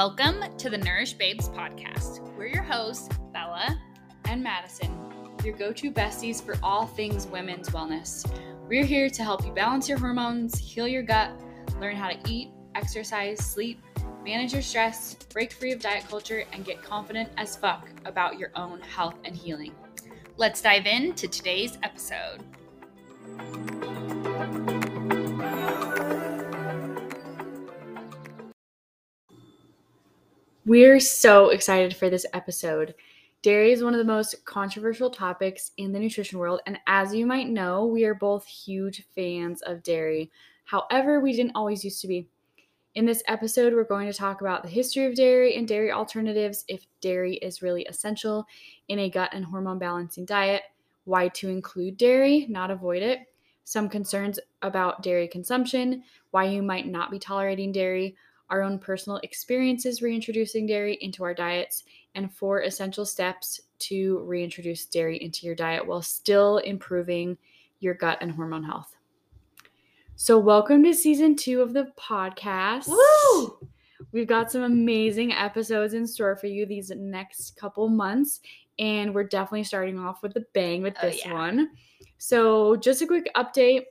Welcome to the Nourish Babes podcast. We're your hosts, Bella and Madison, your go to besties for all things women's wellness. We're here to help you balance your hormones, heal your gut, learn how to eat, exercise, sleep, manage your stress, break free of diet culture, and get confident as fuck about your own health and healing. Let's dive into today's episode. We're so excited for this episode. Dairy is one of the most controversial topics in the nutrition world, and as you might know, we are both huge fans of dairy. However, we didn't always used to be. In this episode, we're going to talk about the history of dairy and dairy alternatives, if dairy is really essential in a gut and hormone balancing diet, why to include dairy, not avoid it, some concerns about dairy consumption, why you might not be tolerating dairy, our own personal experiences reintroducing dairy into our diets, and four essential steps to reintroduce dairy into your diet while still improving your gut and hormone health. So, welcome to season two of the podcast. Woo! We've got some amazing episodes in store for you these next couple months, and we're definitely starting off with a bang with Oh, this yeah. one. So, just a quick update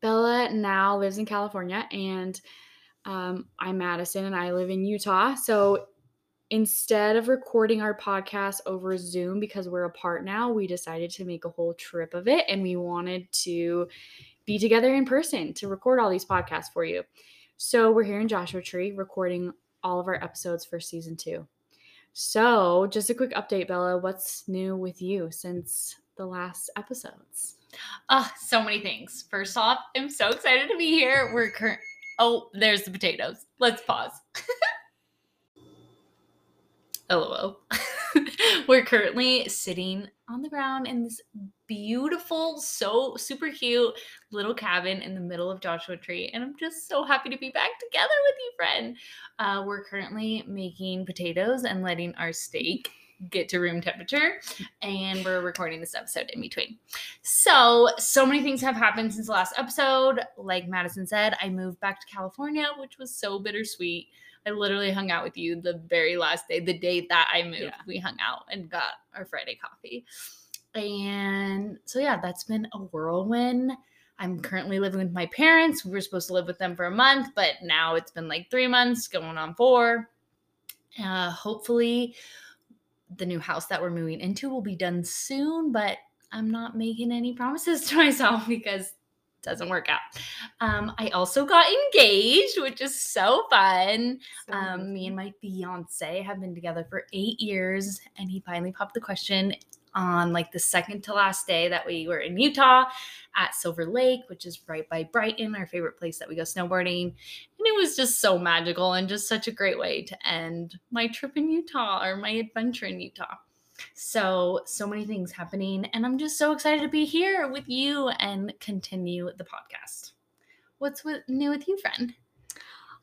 Bella now lives in California, and um, I'm Madison, and I live in Utah. So, instead of recording our podcast over Zoom because we're apart now, we decided to make a whole trip of it, and we wanted to be together in person to record all these podcasts for you. So, we're here in Joshua Tree recording all of our episodes for season two. So, just a quick update, Bella. What's new with you since the last episodes? Ah, so many things. First off, I'm so excited to be here. We're current. Oh, there's the potatoes. Let's pause. LOL. We're currently sitting on the ground in this beautiful, so super cute little cabin in the middle of Joshua Tree, and I'm just so happy to be back together with you, friend. Uh, we're currently making potatoes and letting our steak get to room temperature, and we're recording this episode in between. So, so many things have happened since the last episode. Like Madison said, I moved back to California, which was so bittersweet. I literally hung out with you the very last day, the day that I moved. Yeah. We hung out and got our Friday coffee. And so, yeah, that's been a whirlwind. I'm currently living with my parents. We were supposed to live with them for a month, but now it's been like three months, going on four. Uh, hopefully, the new house that we're moving into will be done soon, but I'm not making any promises to myself because it doesn't work out. Um, I also got engaged, which is so fun. Um, me and my fiance have been together for eight years, and he finally popped the question on like the second to last day that we were in Utah at Silver Lake, which is right by Brighton, our favorite place that we go snowboarding. And it was just so magical and just such a great way to end my trip in Utah or my adventure in Utah. So, so many things happening, and I'm just so excited to be here with you and continue the podcast. What's with, new with you, friend?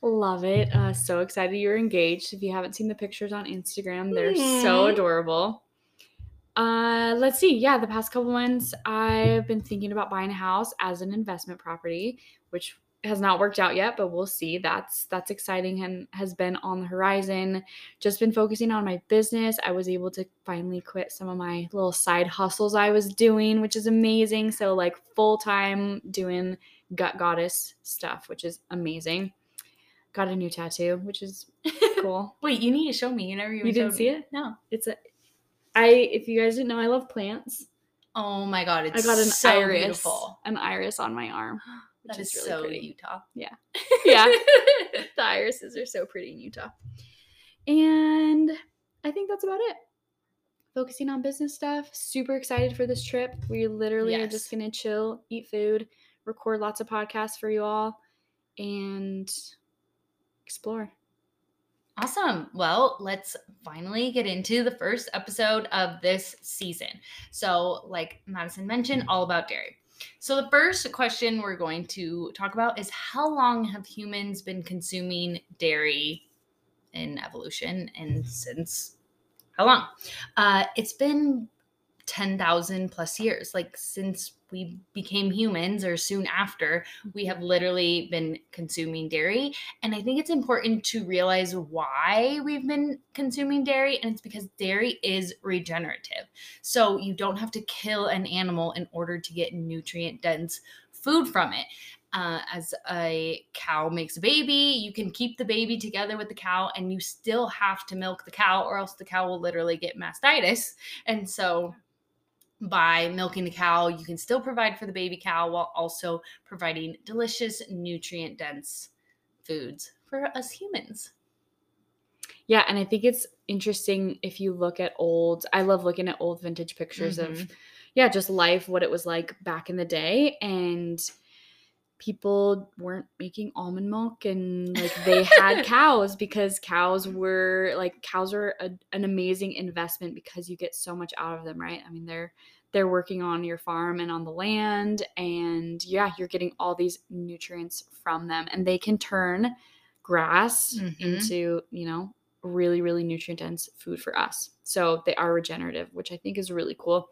Love it. Uh, so excited you're engaged. If you haven't seen the pictures on Instagram, they're so Mhm. adorable. Uh, let's see. Yeah, the past couple months, I've been thinking about buying a house as an investment property, which has not worked out yet, but we'll see. That's that's exciting and has been on the horizon. Just been focusing on my business. I was able to finally quit some of my little side hustles I was doing, which is amazing. So like full time doing gut goddess stuff, which is amazing. Got a new tattoo, which is cool. Wait, you need to show me. You never even You didn't see me. it? No. It's a I if you guys didn't know, I love plants. Oh my god, it's I got an so iris, beautiful. an iris on my arm. That which is is really so pretty. Utah. Yeah. Yeah. The irises are so pretty in Utah. And I think that's about it. Focusing on business stuff. Super excited for this trip. We literally are just gonna chill, eat food, record lots of podcasts for you all, and explore. Awesome. Well, let's finally get into the first episode of this season. So, like Madison mentioned, all about dairy. So, the first question we're going to talk about is how long have humans been consuming dairy in evolution and since how long? Uh, it's been 10,000 plus years. Like since we became humans or soon after, we have literally been consuming dairy. And I think it's important to realize why we've been consuming dairy. And it's because dairy is regenerative. So you don't have to kill an animal in order to get nutrient dense food from it. Uh, as a cow makes a baby, you can keep the baby together with the cow, and you still have to milk the cow, or else the cow will literally get mastitis. And so, by milking the cow, you can still provide for the baby cow while also providing delicious, nutrient dense foods for us humans. Yeah, and I think it's interesting if you look at old, I love looking at old vintage pictures mm-hmm. of, yeah, just life, what it was like back in the day. And people weren't making almond milk and like they had cows because cows were like cows are a, an amazing investment because you get so much out of them right? I mean they're they're working on your farm and on the land and yeah you're getting all these nutrients from them and they can turn grass mm-hmm. into you know really really nutrient dense food for us. So they are regenerative which i think is really cool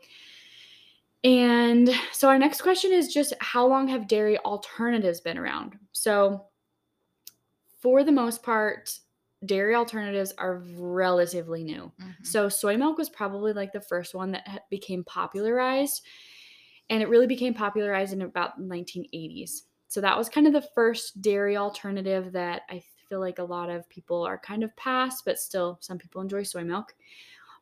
and so our next question is just how long have dairy alternatives been around? So for the most part, dairy alternatives are relatively new. Mm-hmm. So soy milk was probably like the first one that became popularized and it really became popularized in about 1980s. So that was kind of the first dairy alternative that I feel like a lot of people are kind of past, but still some people enjoy soy milk.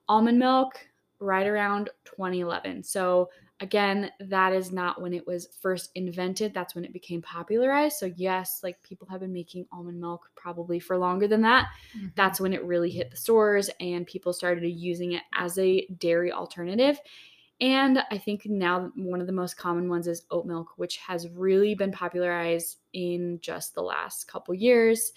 Almond milk right around 2011. So again, that is not when it was first invented. That's when it became popularized. So, yes, like people have been making almond milk probably for longer than that. Mm-hmm. That's when it really hit the stores and people started using it as a dairy alternative. And I think now one of the most common ones is oat milk, which has really been popularized in just the last couple years.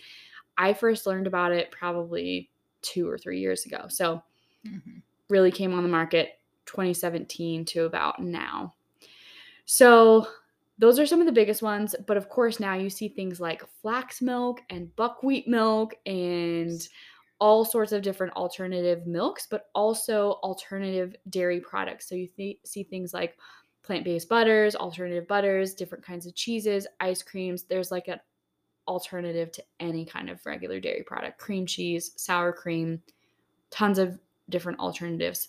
I first learned about it probably two or three years ago. So, mm-hmm. really came on the market 2017 to about now. So, those are some of the biggest ones. But of course, now you see things like flax milk and buckwheat milk and all sorts of different alternative milks, but also alternative dairy products. So, you th- see things like plant based butters, alternative butters, different kinds of cheeses, ice creams. There's like an alternative to any kind of regular dairy product cream cheese, sour cream, tons of different alternatives.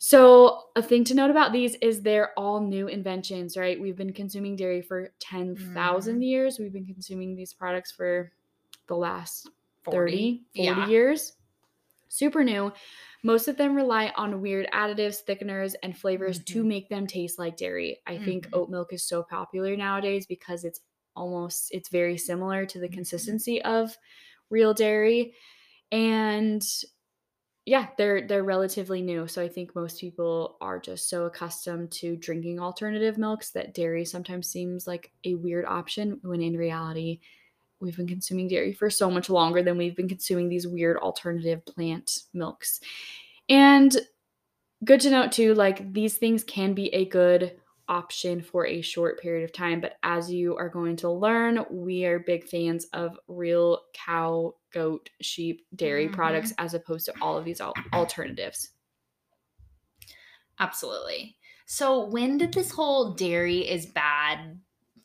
So, a thing to note about these is they're all new inventions, right? We've been consuming dairy for 10,000 mm. years. We've been consuming these products for the last 40, 30, 40 yeah. years. Super new. Most of them rely on weird additives, thickeners, and flavors mm-hmm. to make them taste like dairy. I mm-hmm. think oat milk is so popular nowadays because it's almost it's very similar to the mm-hmm. consistency of real dairy. And yeah, they're they're relatively new. So I think most people are just so accustomed to drinking alternative milks that dairy sometimes seems like a weird option when in reality we've been consuming dairy for so much longer than we've been consuming these weird alternative plant milks. And good to note too, like these things can be a good option for a short period of time. But as you are going to learn, we are big fans of real cow, goat, sheep, dairy mm-hmm. products as opposed to all of these al- alternatives. Absolutely. So, when did this whole dairy is bad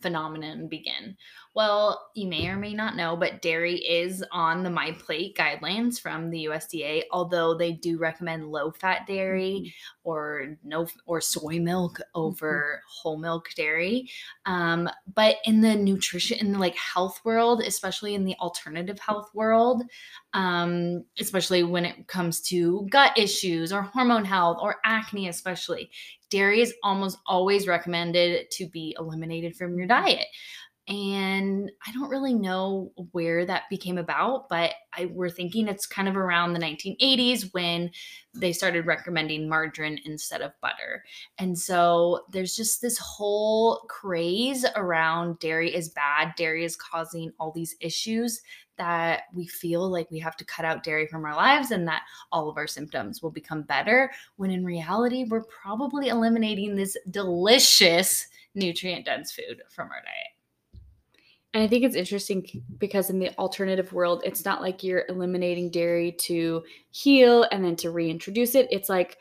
phenomenon begin? Well, you may or may not know, but dairy is on the My Plate guidelines from the USDA, although they do recommend low fat dairy mm-hmm. or no or soy milk over mm-hmm. whole milk dairy. Um, but in the nutrition, in the like health world, especially in the alternative health world, um, especially when it comes to gut issues or hormone health or acne, especially, dairy is almost always recommended to be eliminated from your diet and I don't really know where that became about, but I we're thinking it's kind of around the 1980s when they started recommending margarine instead of butter. And so there's just this whole craze around dairy is bad, dairy is causing all these issues that we feel like we have to cut out dairy from our lives and that all of our symptoms will become better when in reality we're probably eliminating this delicious nutrient dense food from our diet. And I think it's interesting because in the alternative world, it's not like you're eliminating dairy to heal and then to reintroduce it. It's like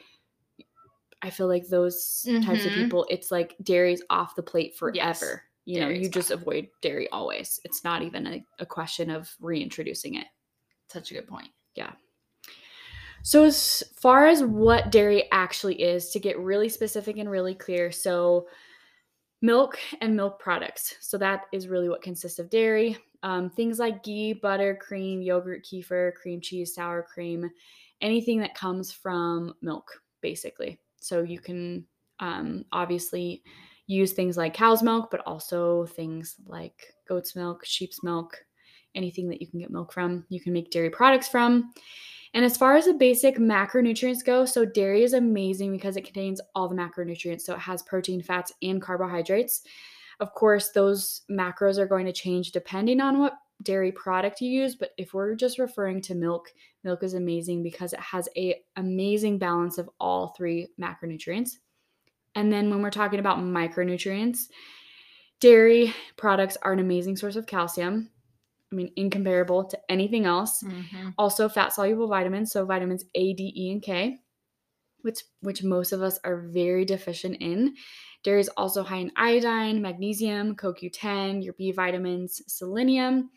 I feel like those types of Mhm. people, it's like dairy's off the plate forever. Yes. You know, Dairy's you just avoid dairy always. It's not even a, a question of reintroducing it. Such a good point. Yeah. So, as far as what dairy actually is, to get really specific and really clear, so milk and milk products. So, that is really what consists of dairy. Um, things like ghee, butter, cream, yogurt, kefir, cream cheese, sour cream, anything that comes from milk, basically. So, you can um, obviously use things like cow's milk, but also things like goat's milk, sheep's milk, anything that you can get milk from, you can make dairy products from. And as far as the basic macronutrients go, so dairy is amazing because it contains all the macronutrients. So it has protein, fats, and carbohydrates. Of course, those macros are going to change depending on what dairy product you use, but if we're just referring to milk, milk is amazing because it has a amazing balance of all three macronutrients. And then when we're talking about micronutrients, dairy products are an amazing source of calcium. I mean, incomparable to anything else. Mhm. Also, fat soluble vitamins, so vitamins A, D, E, and K, which which most of us are very deficient in. Dairy is also high in iodine, magnesium, CoQ10, your B vitamins, selenium,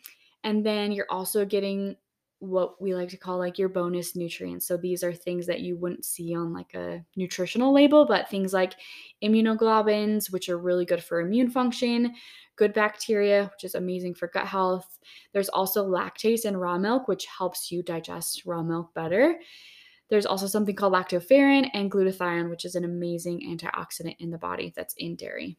and then you're also getting what we like to call like your bonus nutrients. So these are things that you wouldn't see on like a nutritional label, but things like immunoglobulins, which are really good for immune function, good bacteria, which is amazing for gut health. There's also lactase in raw milk, which helps you digest raw milk better. There's also something called lactoferrin and glutathione, which is an amazing antioxidant in the body that's in dairy.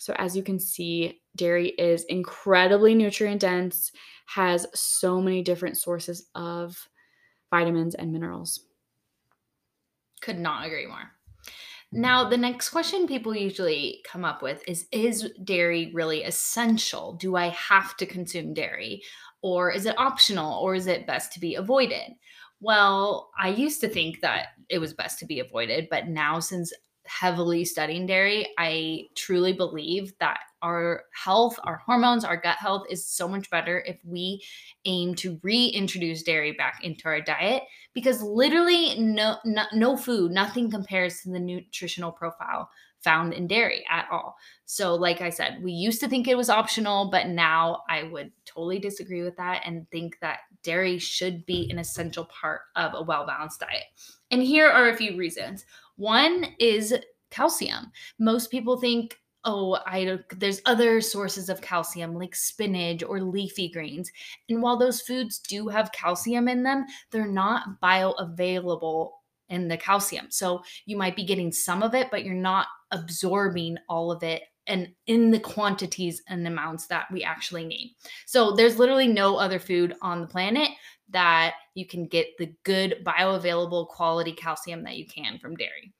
So, as you can see, dairy is incredibly nutrient dense, has so many different sources of vitamins and minerals. Could not agree more. Now, the next question people usually come up with is Is dairy really essential? Do I have to consume dairy? Or is it optional? Or is it best to be avoided? Well, I used to think that it was best to be avoided, but now, since heavily studying dairy, I truly believe that our health, our hormones, our gut health is so much better if we aim to reintroduce dairy back into our diet because literally no, no no food, nothing compares to the nutritional profile found in dairy at all. So like I said, we used to think it was optional, but now I would totally disagree with that and think that dairy should be an essential part of a well-balanced diet. And here are a few reasons. One is calcium. Most people think oh i there's other sources of calcium like spinach or leafy greens. And while those foods do have calcium in them they're not bioavailable in the calcium. So you might be getting some of it but you're not absorbing all of it and in the quantities and amounts that we actually need. So there's literally no other food on the planet that you can get the good bioavailable quality calcium that you can from dairy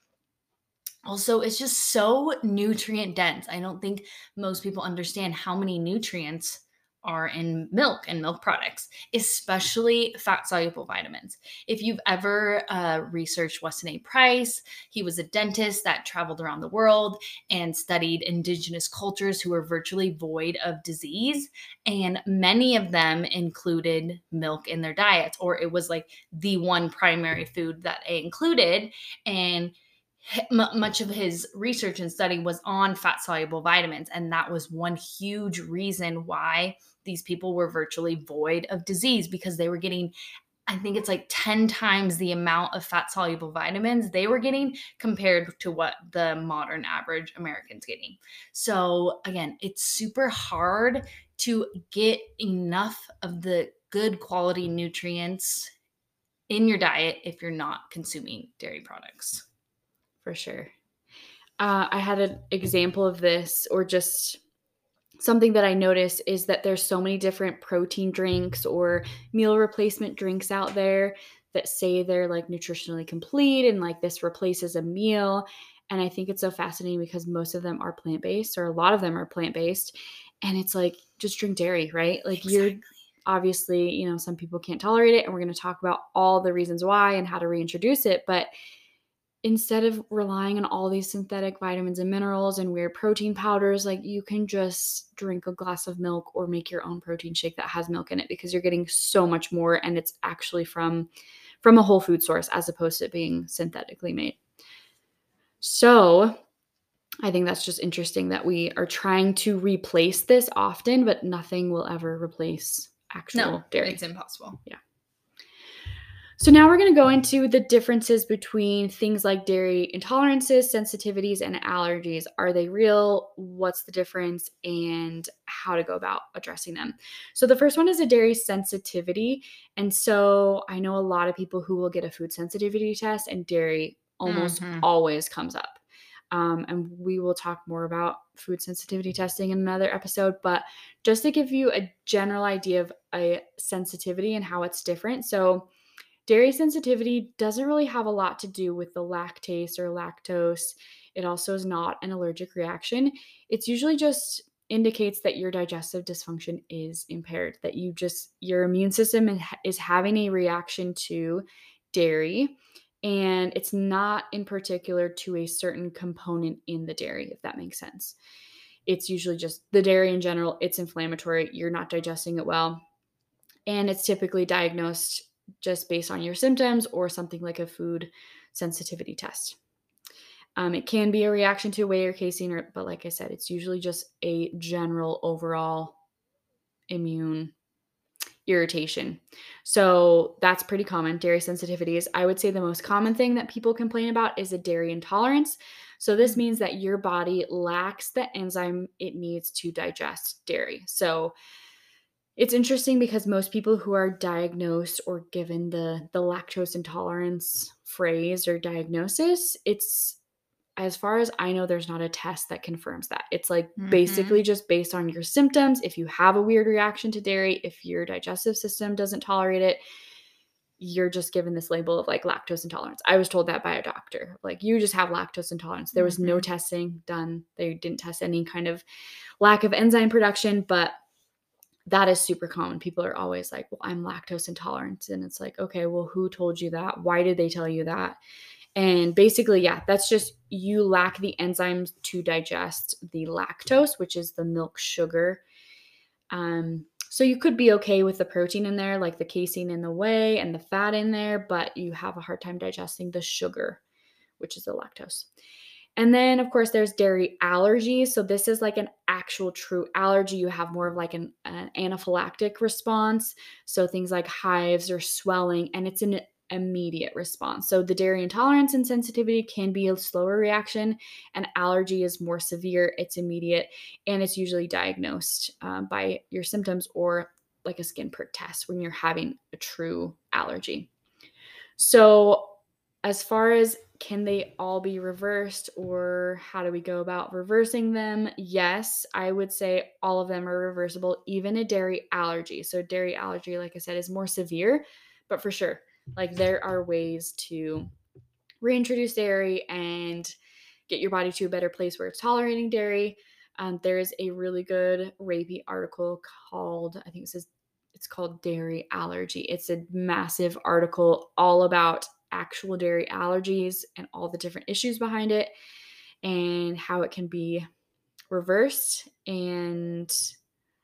also, it's just so nutrient dense. I don't think most people understand how many nutrients are in milk and milk products, especially fat soluble vitamins. If you've ever uh, researched Weston A. Price, he was a dentist that traveled around the world and studied indigenous cultures who were virtually void of disease. And many of them included milk in their diets, or it was like the one primary food that they included. And much of his research and study was on fat soluble vitamins and that was one huge reason why these people were virtually void of disease because they were getting I think it's like 10 times the amount of fat soluble vitamins they were getting compared to what the modern average American's getting. So, again, it's super hard to get enough of the good quality nutrients in your diet if you're not consuming dairy products for sure. Uh, I had an example of this, or just something that I notice is that there's so many different protein drinks or meal replacement drinks out there that say they're like nutritionally complete and like this replaces a meal. And I think it's so fascinating because most of them are plant based, or a lot of them are plant based. And it's like, just drink dairy, right? Like, exactly. you're obviously, you know, some people can't tolerate it. And we're going to talk about all the reasons why and how to reintroduce it. But instead of relying on all these synthetic vitamins and minerals and weird protein powders, like you can just drink a glass of milk or make your own protein shake that has milk in it because you're getting so much more and it's actually from from a whole food source as opposed to being synthetically made. So, I think that's just interesting that we are trying to replace this often, but nothing will ever replace actual No, dairy. it's impossible. So now we're going to go into the differences between things like dairy intolerances, sensitivities, and allergies. Are they real? What's the difference? And how to go about addressing them. So the first one is a dairy sensitivity. And so I know a lot of people who will get a food sensitivity test, and dairy almost Mhm. always comes up. Um, and we will talk more about food sensitivity testing in another episode. But just to give you a general idea of a sensitivity and how it's different. So, dairy sensitivity doesn't really have a lot to do with the lactase or lactose. It also is not an allergic reaction. It's usually just indicates that your digestive dysfunction is impaired, that you just, your immune system is- is having a reaction to dairy. And it's not in particular to a certain component in the dairy, if that makes sense. It's usually just the dairy in general, it's inflammatory, you're not digesting it well. And it's typically diagnosed just based on your symptoms or something like a food sensitivity test. Um, it can be a reaction to whey or casein, or, but like I said, it's usually just a general overall immune irritation. So that's pretty common. Dairy sensitivities. I would say the most common thing that people complain about is a dairy intolerance. So this Mm. means that your body lacks the enzyme it needs to digest dairy. So it's interesting because most people who are diagnosed or given the the lactose intolerance phrase or diagnosis, it's as far as I know, there's not a test that confirms that. It's like Mhm. basically just based on your symptoms. If you have a weird reaction to dairy, if your digestive system doesn't tolerate it, you're just given this label of like lactose intolerance. I was told that by a doctor. Like, you just have lactose intolerance. There was no Mhm. testing done. They didn't test any kind of lack of enzyme production, but that is super common. People are always like, well, I'm lactose intolerant. And it's like, okay, well, who told you that? Why did they tell you that? And basically, yeah, that's just you lack the enzymes to digest the lactose, which is the milk sugar. Um, so you could be okay with the protein in there, like the casein in the whey and the fat in there, but you have a hard time digesting the sugar, which is the lactose. And then, of course, there's dairy allergies. So this is like an actual true allergy. You have more of like an, an anaphylactic response. So things like hives or swelling, and it's an immediate response. So the dairy intolerance and sensitivity can be a slower reaction, and allergy is more severe. It's immediate, and it's usually diagnosed um, by your symptoms or like a skin prick test when you're having a true allergy. So, as far as can they all be reversed or how do we go about reversing them? Yes, I would say all of them are reversible, even a dairy allergy. So, dairy allergy, like I said, is more severe, but for sure, like there are ways to reintroduce dairy and get your body to a better place where it's tolerating dairy. Um, there is a really good Ray Peat article called, I think it says it's called Dairy Allergy. It's a massive article all about actual dairy allergies and all the different issues behind it and how it can be reversed. And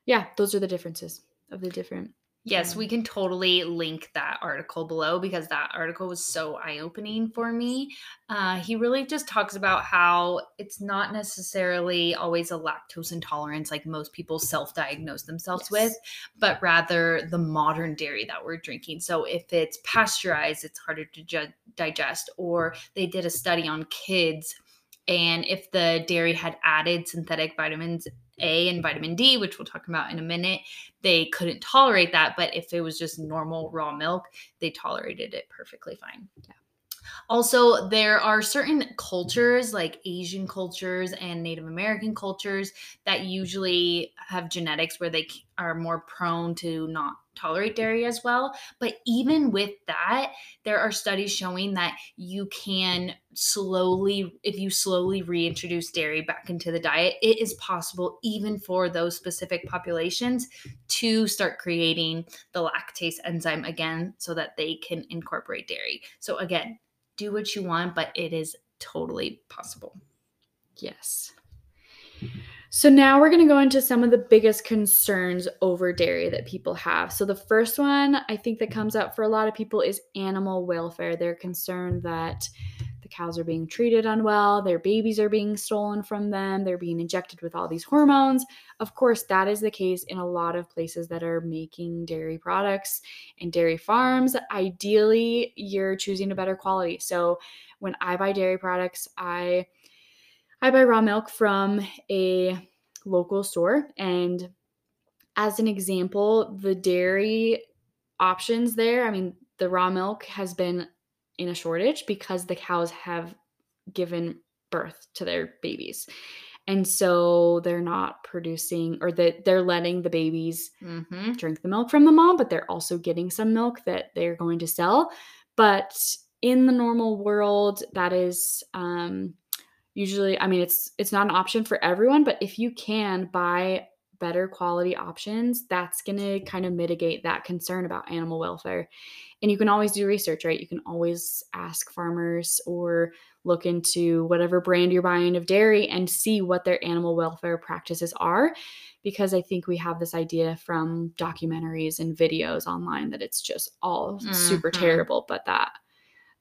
yeah, those are the differences of the different. Yes, we can totally link that article below because that article was so eye opening for me. Uh, he really just talks about how it's not necessarily always a lactose intolerance like most people self diagnose themselves Yes. with, but rather the modern dairy that we're drinking. So if it's pasteurized, it's harder to ju- digest, or they did a study on kids. And if the dairy had added synthetic vitamins A and vitamin D, which we'll talk about in a minute, they couldn't tolerate that. But if it was just normal raw milk, they tolerated it perfectly fine. Yeah. Also, there are certain cultures like Asian cultures and Native American cultures that usually have genetics where they are more prone to not tolerate mm-hmm. dairy as well. But even with that, there are studies showing that you can slowly, if you slowly reintroduce dairy back into the diet, it is possible, even for those specific populations, to start creating the lactase enzyme again so that they can incorporate dairy. So, again, do what you want, but it is totally possible. Yes. So now we're going to go into some of the biggest concerns over dairy that people have. So the first one I think that comes up for a lot of people is animal welfare. They're concerned that the cows are being treated unwell, their babies are being stolen from them, they're being injected with all these hormones. Of course, that is the case in a lot of places that are making dairy products and dairy farms. Ideally, you're choosing a better quality. So when I buy dairy products, I I buy raw milk from a local store and as an example, the dairy options there, I mean, the raw milk has been in a shortage because the cows have given birth to their babies. And so they're not producing or that they're letting the babies mm-hmm. drink the milk from the mom, but they're also getting some milk that they're going to sell. But in the normal world, that is um, usually, I mean, it's it's not an option for everyone, but if you can buy better quality options, that's going to kind of mitigate that concern about animal welfare. And you can always do research, right? You can always ask farmers or look into whatever brand you're buying of dairy and see what their animal welfare practices are. Because I think we have this idea from documentaries and videos online that it's just all mm-hmm. super terrible, but that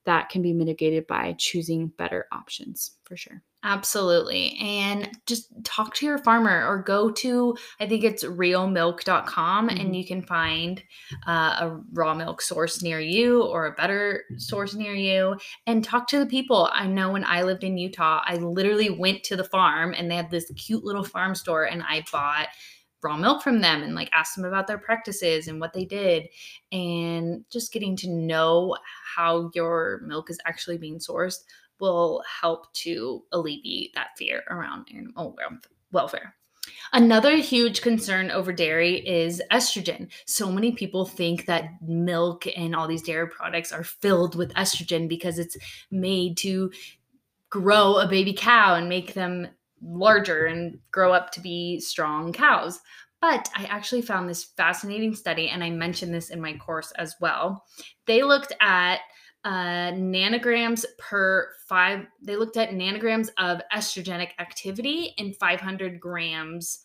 that can be mitigated by choosing better options for sure. Absolutely. And just talk to your farmer or go to, I think it's realmilk.com mm-hmm. and you can find uh, a raw milk source near you or a better source near you and talk to the people. I know when I lived in Utah, I literally went to the farm and they had this cute little farm store and I bought raw milk from them and like ask them about their practices and what they did and just getting to know how your milk is actually being sourced will help to alleviate that fear around animal welfare. Another huge concern over dairy is estrogen. So many people think that milk and all these dairy products are filled with estrogen because it's made to grow a baby cow and make them larger and grow up to be strong cows. But I actually found this fascinating study, and I mentioned this in my course as well. They looked at uh, nanograms per five, they looked at nanograms of estrogenic activity in 500 grams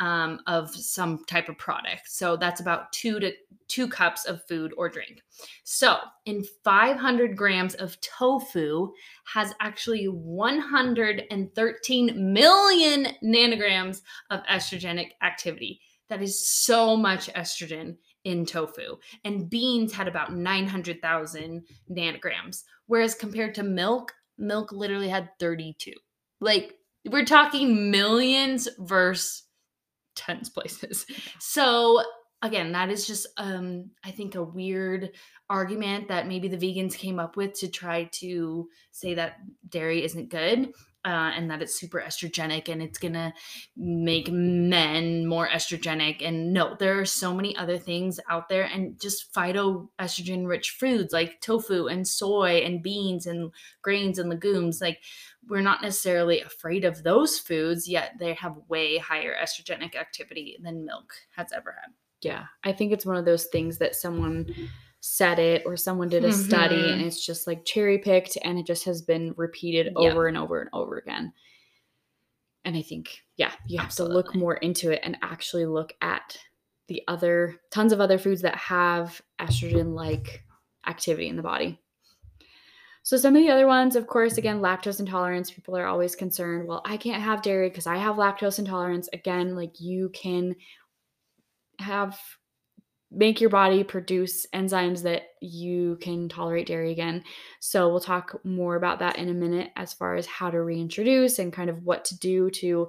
um, of some type of product. So that's about two to two cups of food or drink. So in 500 grams of tofu has actually 113 million nanograms of estrogenic activity. That is so much estrogen in tofu. And beans had about 900,000 nanograms. Whereas compared to milk, milk literally had 32. Like we're talking millions versus tens places. So again, that is just um I think a weird argument that maybe the vegans came up with to try to say that dairy isn't good uh, and that it's super estrogenic and it's gonna make men more estrogenic. And no, there are so many other things out there, and just phytoestrogen rich foods like tofu and soy and beans and grains and legumes. Like, we're not necessarily afraid of those foods, yet they have way higher estrogenic activity than milk has ever had. Yeah, I think it's one of those things that someone said it or someone did a mm-hmm. study and it's just like cherry picked and it just has been repeated over and over and over again. And I think, yeah, you have Absolutely. to look more into it and actually look at the other tons of other foods that have estrogen like activity in the body. So, some of the other ones, of course, again, lactose intolerance. People are always concerned, well, I can't have dairy because I have lactose intolerance. Again, like you can have make your body produce enzymes that you can tolerate dairy again. So we'll talk more about that in a minute as far as how to reintroduce and kind of what to do to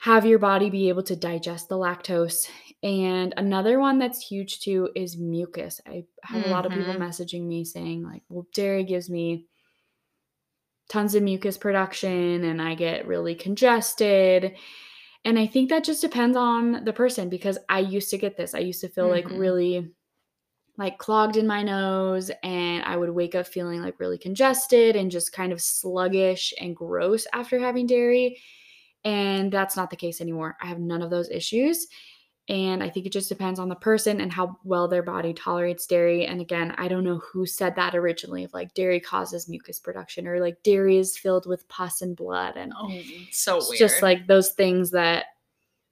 have your body be able to digest the lactose. And another one that's huge too is mucus. I have mm-hmm. a lot of people mm-hmm. messaging me saying like, "Well, dairy gives me tons of mucus production and I get really congested." And I think that just depends on the person because I used to get this. I used to feel mm-hmm. like really like clogged in my nose and I would wake up feeling like really congested and just kind of sluggish and gross after having dairy. And that's not the case anymore. I have none of those issues. And I think it just depends on the person and how well their body tolerates dairy. And again, I don't know who said that originally of like dairy causes mucus production or like dairy is filled with pus and blood. And oh, so weird. just like those things that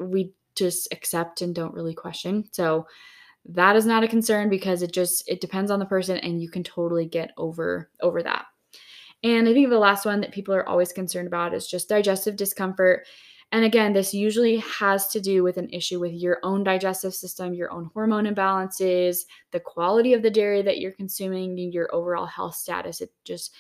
we just accept and don't really question. So that is not a concern because it just it depends on the person and you can totally get over over that. And I think the last one that people are always concerned about is just digestive discomfort. And again, this usually has to do with an issue with your own digestive system, your own hormone imbalances, the quality of the dairy that you're consuming, your overall health status. It just,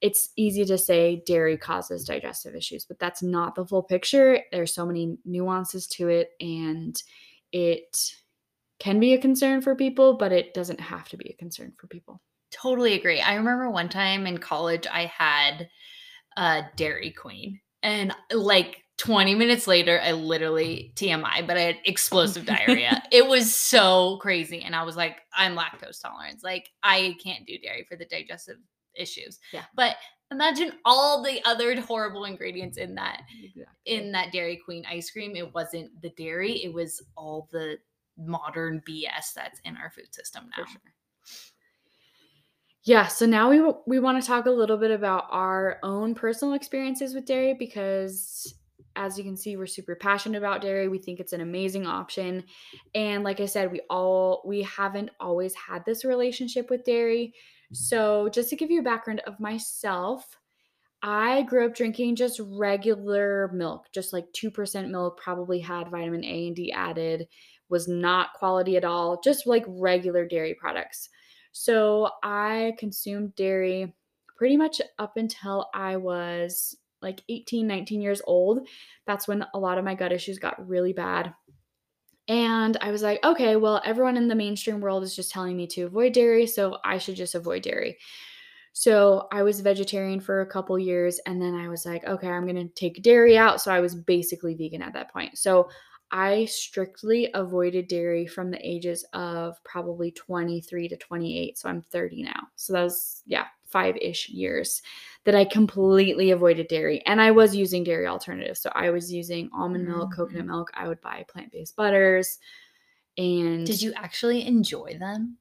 it's easy to say dairy causes digestive issues, but that's not the full picture. There's so many nuances to it, and it can be a concern for people, but it doesn't have to be a concern for people. Totally agree. I remember one time in college, I had a Dairy Queen, and like 20 minutes later, I literally TMI, but I had explosive diarrhea. It was so crazy. And I was like, I'm lactose tolerant. Like, I can't do dairy for the digestive issues. Yeah. But imagine all the other horrible ingredients in that Exactly. in that Dairy Queen ice cream. It wasn't the dairy, it was all the modern BS that's in our food system now. Sure. Yeah, so now we we want to talk a little bit about our own personal experiences with dairy because as you can see we're super passionate about dairy. We think it's an amazing option. And like I said, we all we haven't always had this relationship with dairy. So, just to give you a background of myself, I grew up drinking just regular milk, just like 2% milk, probably had vitamin A and D added, was not quality at all, just like regular dairy products. So I consumed dairy pretty much up until I was like 18, 19 years old. That's when a lot of my gut issues got really bad. And I was like, okay, well, everyone in the mainstream world is just telling me to avoid dairy, so I should just avoid dairy. So I was vegetarian for a couple years and then I was like, okay, I'm to take dairy out. So I was basically vegan at that point. So I strictly avoided dairy from the ages of probably 23 to 28. So I'm 30 now. So that was, yeah, five ish years that I completely avoided dairy. And I was using dairy alternatives. So I was using almond milk, coconut Mhm. milk. I would buy plant based butters. And Did you actually enjoy them?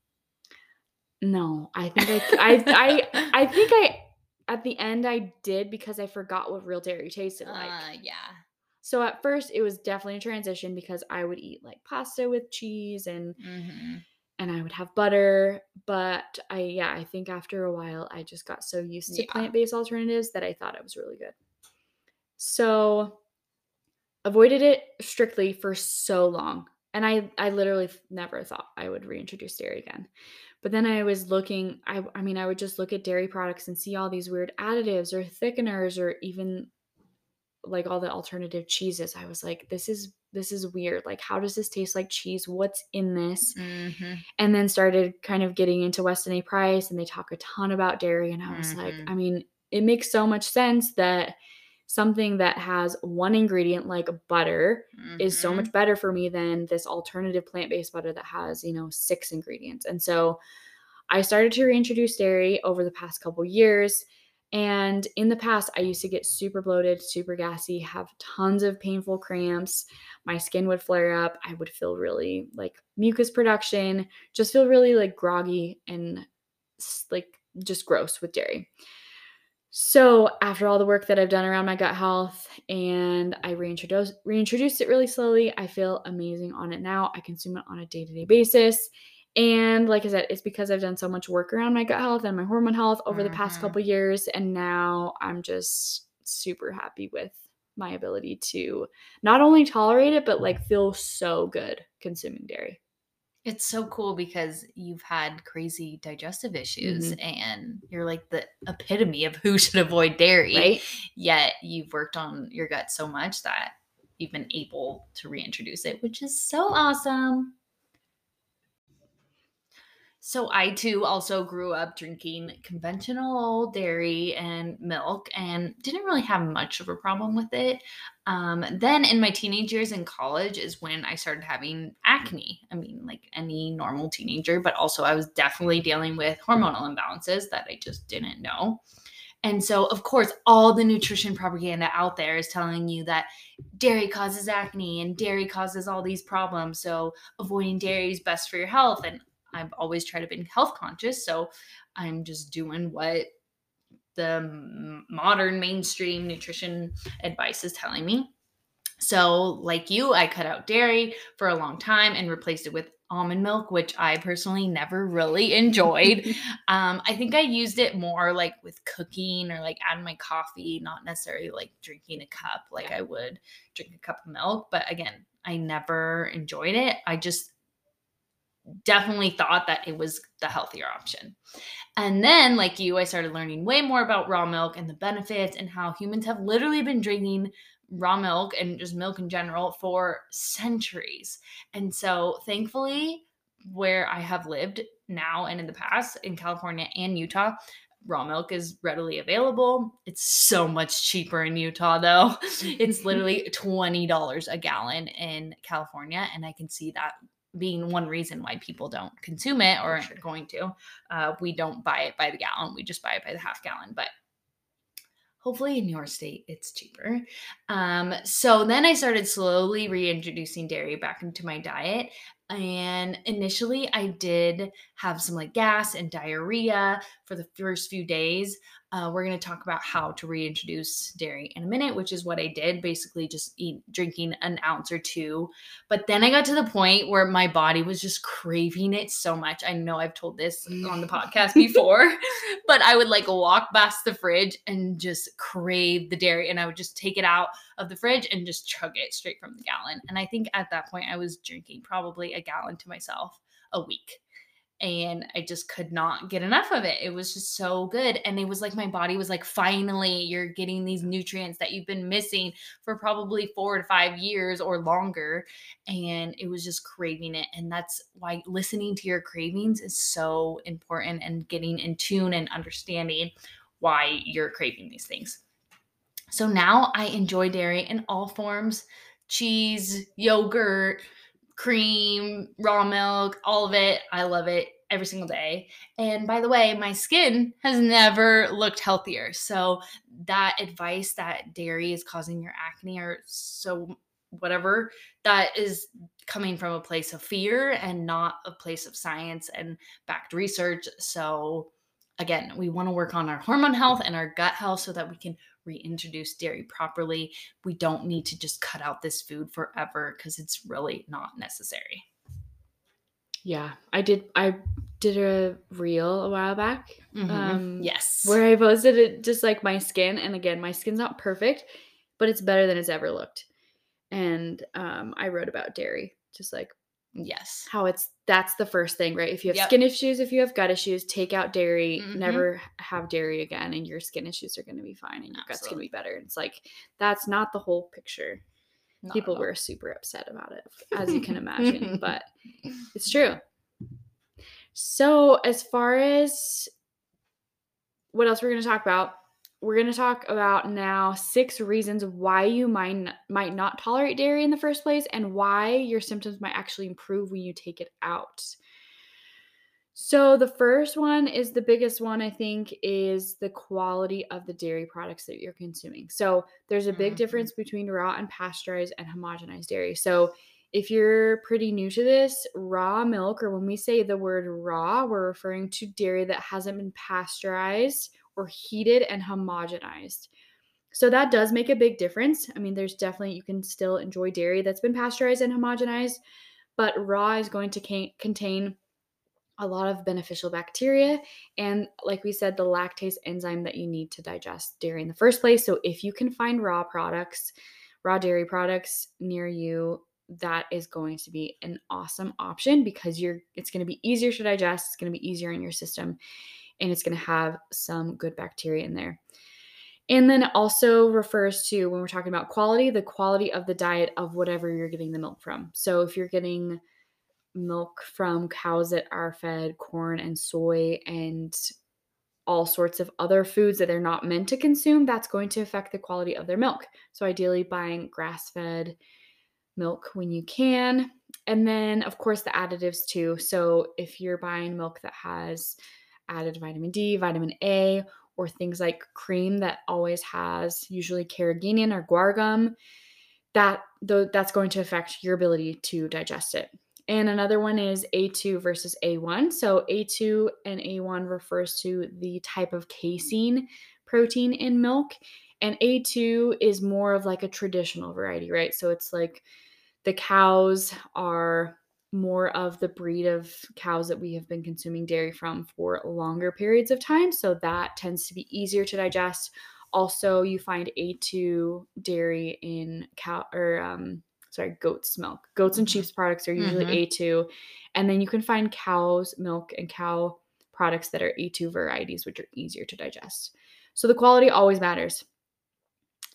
No, I think I, I, I, I think I, at the end I did because I forgot what real dairy tasted like. Uh, yeah. So at first it was definitely a transition because I would eat like pasta with cheese and hmm and I would have butter, but I yeah, I think after a while I just got so used to Yeah. plant-based alternatives that I thought it was really good. So avoided it strictly for so long. And I I literally never thought I would reintroduce dairy again. But then I was looking I I mean I would just look at dairy products and see all these weird additives or thickeners or even like all the alternative cheeses. I was like this is this is weird. Like how does this taste like cheese? What's in this? hmm and then started kind of getting into Weston A. Price, and they talk a ton about dairy. And I was like, Mhm. I mean, it makes so much sense that something that has one ingredient like butter is so Mhm. much better for me than this alternative plant-based butter that has, you know, six ingredients. And so I started to reintroduce dairy over the past couple years. And in the past, I used to get super bloated, super gassy, have tons of painful cramps. My skin would flare up. I would feel really like mucus production, just feel really like groggy and like just gross with dairy. So, after all the work that I've done around my gut health and I reintroduced reintroduced it really slowly, I feel amazing on it now. I consume it on a day-to-day basis. And like I said, it's because I've done so much work around my gut health and my hormone health over the past Mhm. couple years and now I'm just super happy with my ability to not only tolerate it but like feel so good consuming dairy. It's so cool because you've had crazy digestive issues and you're like the epitome of who should avoid dairy. Right? Yet you've worked on your gut so much that you've been able to reintroduce it, which is so awesome. So I too also grew up drinking conventional dairy and milk and didn't really have much of a problem with it. Um, then in my teenage years in college is when I started having acne. I mean, like any normal teenager, but also I was definitely dealing with hormonal imbalances that I just didn't know. And so, of course, all the nutrition propaganda out there is telling you that dairy causes acne and dairy causes all these problems. So, avoiding dairy is best for your health. And I've always tried to be health conscious. So, I'm just doing what the modern mainstream nutrition advice is telling me. So, like you, I cut out dairy for a long time and replaced it with almond milk, which I personally never really enjoyed. um, I think I used it more like with cooking or like adding my coffee, not necessarily like drinking a cup like. I would drink a cup of milk. But again, I never enjoyed it. I just definitely thought that it was the healthier option. And then, like you, I started learning way more about raw milk and the benefits and how humans have literally been drinking raw milk and just milk in general for centuries. And so, thankfully, where I have lived now and in the past in California and Utah, raw milk is readily available. It's so much cheaper in Utah, though. It's literally $20 a gallon in California. And I can see that being one reason why people don't consume it or sure. aren't going to. Uh, we don't buy it by the gallon, we just buy it by the half gallon. But hopefully in your state it's cheaper. Um, so then I started slowly reintroducing dairy back into my diet. And initially, I did have some like gas and diarrhea for the first few days. Uh, we're going to talk about how to reintroduce dairy in a minute, which is what I did basically just eat drinking an ounce or two. But then I got to the point where my body was just craving it so much. I know I've told this on the podcast before, but I would like walk past the fridge and just crave the dairy and I would just take it out of the fridge and just chug it straight from the gallon. And I think at that point I was drinking probably a gallon to myself a week. And I just could not get enough of it. It was just so good. And it was like my body was like, finally, you're getting these nutrients that you've been missing for probably four to five years or longer. And it was just craving it. And that's why listening to your cravings is so important and getting in tune and understanding why you're craving these things. So now I enjoy dairy in all forms cheese, yogurt, cream, raw milk, all of it. I love it every single day. And by the way, my skin has never looked healthier. So that advice that dairy is causing your acne or so whatever that is coming from a place of fear and not a place of science and backed research. So again, we want to work on our hormone health and our gut health so that we can reintroduce dairy properly. We don't need to just cut out this food forever because it's really not necessary. Yeah, I did. I did a reel a while back Um, yes. where I posted it just like my skin, and again, my skin's not perfect, but it's better than it's ever looked. And um, I wrote about dairy, just like yes. how it's that's the first thing, right? If you have Yep. skin issues, if you have gut issues, take out dairy, Mhm. never have dairy again, and your skin issues are going to be fine, and your gut's going to be better. It's like that's not the whole picture. Not People were super upset about it, as you can imagine, but it's true. So, as far as what else we're going to talk about, we're going to talk about now six reasons why you might might not tolerate dairy in the first place and why your symptoms might actually improve when you take it out. So, the first one is the biggest one, I think, is the quality of the dairy products that you're consuming. So, there's a big Mhm. difference between raw and pasteurized and homogenized dairy. So, if you're pretty new to this, raw milk, or when we say the word raw, we're referring to dairy that hasn't been pasteurized or heated and homogenized. So that does make a big difference. I mean, there's definitely, you can still enjoy dairy that's been pasteurized and homogenized, but raw is going to ca- contain a lot of beneficial bacteria and like we said the lactase enzyme that you need to digest dairy in the first place so if you can find raw products raw dairy products near you that is going to be an awesome option because you're it's going to be easier to digest it's going to be easier in your system and it's going to have some good bacteria in there and then it also refers to when we're talking about quality the quality of the diet of whatever you're getting the milk from so if you're getting milk from cows that are fed corn and soy and all sorts of other foods that they're not meant to consume, that's going to affect the quality of their milk. So, ideally, buying grass fed milk when you can. And then, of course, the additives too. So, if you're buying milk that has added vitamin D, vitamin A, or things like cream that always has usually carrageenan or guar gum, that though that's going to affect your ability to digest it. And another one is A2 versus A1. So A2 and A1 refers to the type of casein protein in milk. And A2 is more of like a traditional variety, right? So it's like the cows are more of the breed of cows that we have been consuming dairy from for longer periods of time. So that tends to be easier to digest. Also, you find A2 dairy in cow or um, sorry, goat's milk. Goats and Mhm. sheep's products are usually Mhm. A2. And then you can find cow's milk and cow products that are A2 varieties, which are easier to digest. So the quality always matters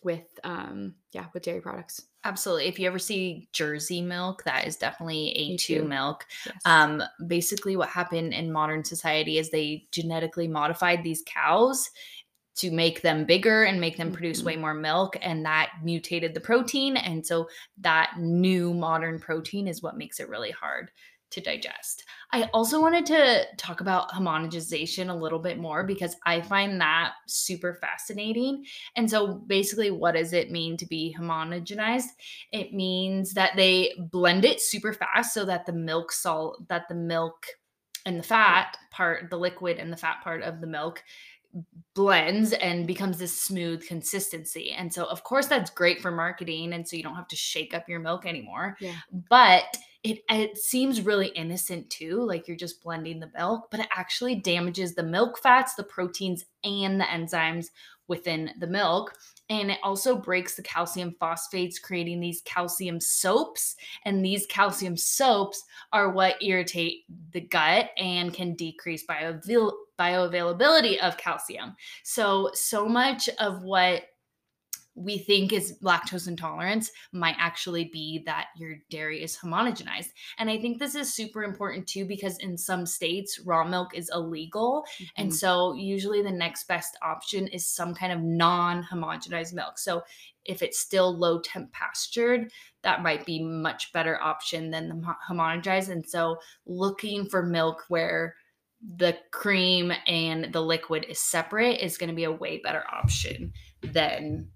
with um yeah, with dairy products. Absolutely. If you ever see Jersey milk, that is definitely A2 A2. milk. Yes. Um, basically, what happened in modern society is they genetically modified these cows to make them bigger and make them produce Mhm. way more milk, and that mutated the protein. And so, that new modern protein is what makes it really hard to digest. I also wanted to talk about homogenization a little bit more because I find that super fascinating. And so, basically, what does it mean to be homogenized? It means that they blend it super fast so that the milk salt, that the milk and the fat part, the liquid and the fat part of the milk blends and becomes this smooth consistency. And so, of course, that's great for marketing. And so, you don't have to shake up your milk anymore. Yeah. But it, it seems really innocent too, like you're just blending the milk, but it actually damages the milk fats, the proteins, and the enzymes within the milk. And it also breaks the calcium phosphates, creating these calcium soaps. And these calcium soaps are what irritate the gut and can decrease bioavail- bioavailability of calcium. So, so much of what we think is lactose intolerance might actually be that your dairy is homogenized. And I think this is super important too because in some states, raw milk is illegal. And Mhm. so usually the next best option is some kind of non homogenized milk. So if it's still low temp pastured, that might be much better option than the homogenized. And so looking for milk where the cream and the liquid is separate is going to be a way better option than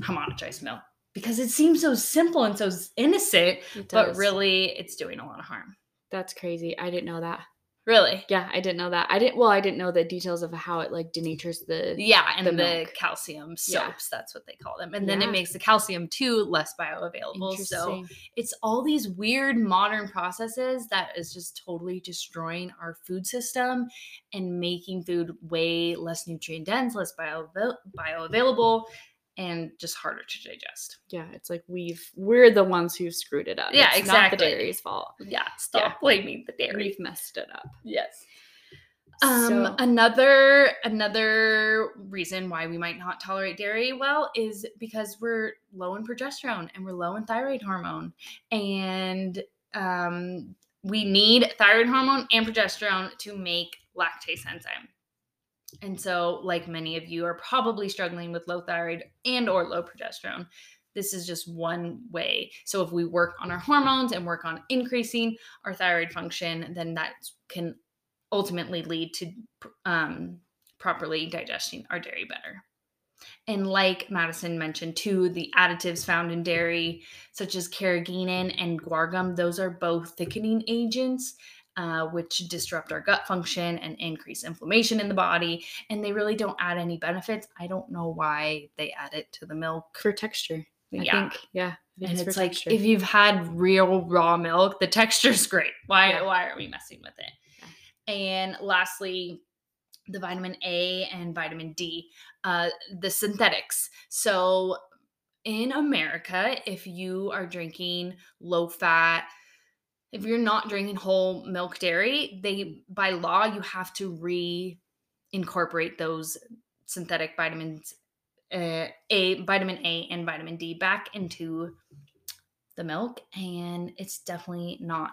homogenized milk because it seems so simple and so innocent, but really it's doing a lot of harm. that's crazy. I didn't know that. Really? Yeah, I didn't know that. I didn't well, I didn't know the details of how it like denatures the Yeah, and The the, calcium soaps, Yeah. that's what they call them. And then it makes the calcium too less bioavailable. So it's all these weird modern processes that is just totally destroying our food system and making food way less nutrient dense, less bio- bioavailable, and just harder to digest. yeah, it's like we've we're the ones who screwed it up. Yeah, It's exactly. Not the dairy's fault. Yeah, stop Yeah. blaming the dairy. We've messed it up. Yes. Um, So- another another reason why we might not tolerate dairy well is because we're low in progesterone and we're low in thyroid hormone, and um, we need thyroid hormone and progesterone to make lactase enzyme. And so, like many of you are probably struggling with low thyroid and or low progesterone. This is just one way. So if we work on our hormones and work on increasing our thyroid function, then that can ultimately lead to um, properly digesting our dairy better. And like Madison mentioned too, the additives found in dairy, such as carrageenan and guar gum, those are both thickening agents, uh, which disrupt our gut function and increase inflammation in the body. And they really don't add any benefits. I don't know why they add it to the milk. For texture. I Yeah. think. Yeah. And it's like texture. if you've had real raw milk, the texture's great. Why Yeah. why are we messing with it? And lastly, the vitamin A and vitamin D, uh, the synthetics. So in America, if you are drinking low fat, if you're not drinking whole milk dairy, they by law you have to re incorporate those synthetic vitamins uh, a vitamin A and vitamin D back into the milk, and it's definitely not.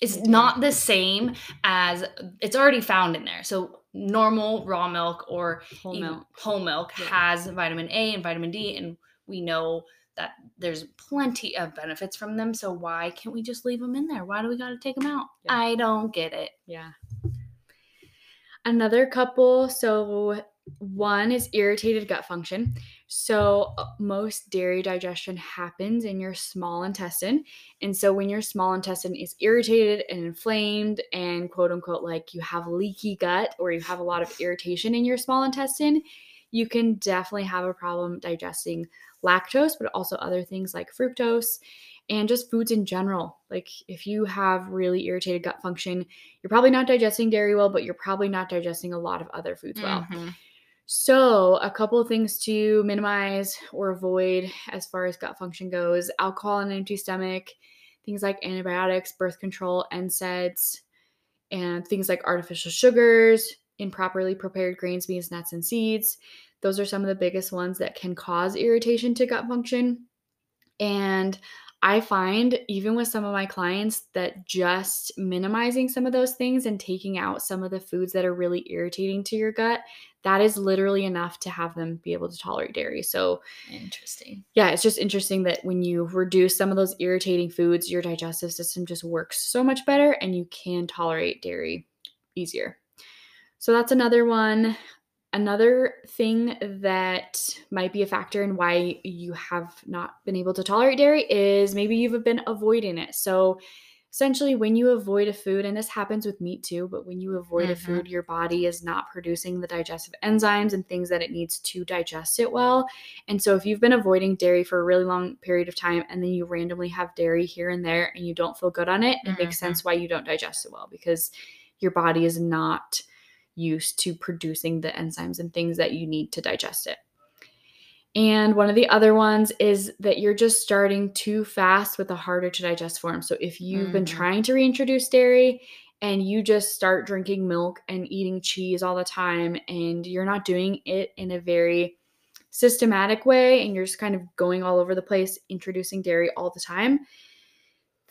It's not the same as it's already found in there. So normal raw milk or whole milk. whole milk Yeah. has vitamin A and vitamin D, and we know that there's plenty of benefits from them. So why can't we just leave them in there? Why do we got to take them out? Yeah. I don't get it. Yeah. Another couple. So, one is irritated gut function. So, uh, most dairy digestion happens in your small intestine. And so, when your small intestine is irritated and inflamed, and quote unquote, like you have leaky gut or you have a lot of irritation in your small intestine, you can definitely have a problem digesting lactose, but also other things like fructose. and just foods in general. Like if you have really irritated gut function, you're probably not digesting dairy well, but you're probably not digesting a lot of other foods well. Mm-hmm. So, a couple of things to minimize or avoid as far as gut function goes alcohol and empty stomach, things like antibiotics, birth control, NSAIDs, and things like artificial sugars, improperly prepared grains, beans, nuts, and seeds. Those are some of the biggest ones that can cause irritation to gut function. And I find even with some of my clients that just minimizing some of those things and taking out some of the foods that are really irritating to your gut, that is literally enough to have them be able to tolerate dairy. So, interesting. Yeah, it's just interesting that when you reduce some of those irritating foods, your digestive system just works so much better and you can tolerate dairy easier. So, that's another one. Another thing that might be a factor in why you have not been able to tolerate dairy is maybe you've been avoiding it. So, essentially, when you avoid a food, and this happens with meat too, but when you avoid mm-hmm. a food, your body is not producing the digestive enzymes and things that it needs to digest it well. And so, if you've been avoiding dairy for a really long period of time and then you randomly have dairy here and there and you don't feel good on it, mm-hmm. it makes mm-hmm. sense why you don't digest it well because your body is not used to producing the enzymes and things that you need to digest it. And one of the other ones is that you're just starting too fast with a harder to digest form. So if you've mm. been trying to reintroduce dairy and you just start drinking milk and eating cheese all the time and you're not doing it in a very systematic way and you're just kind of going all over the place introducing dairy all the time,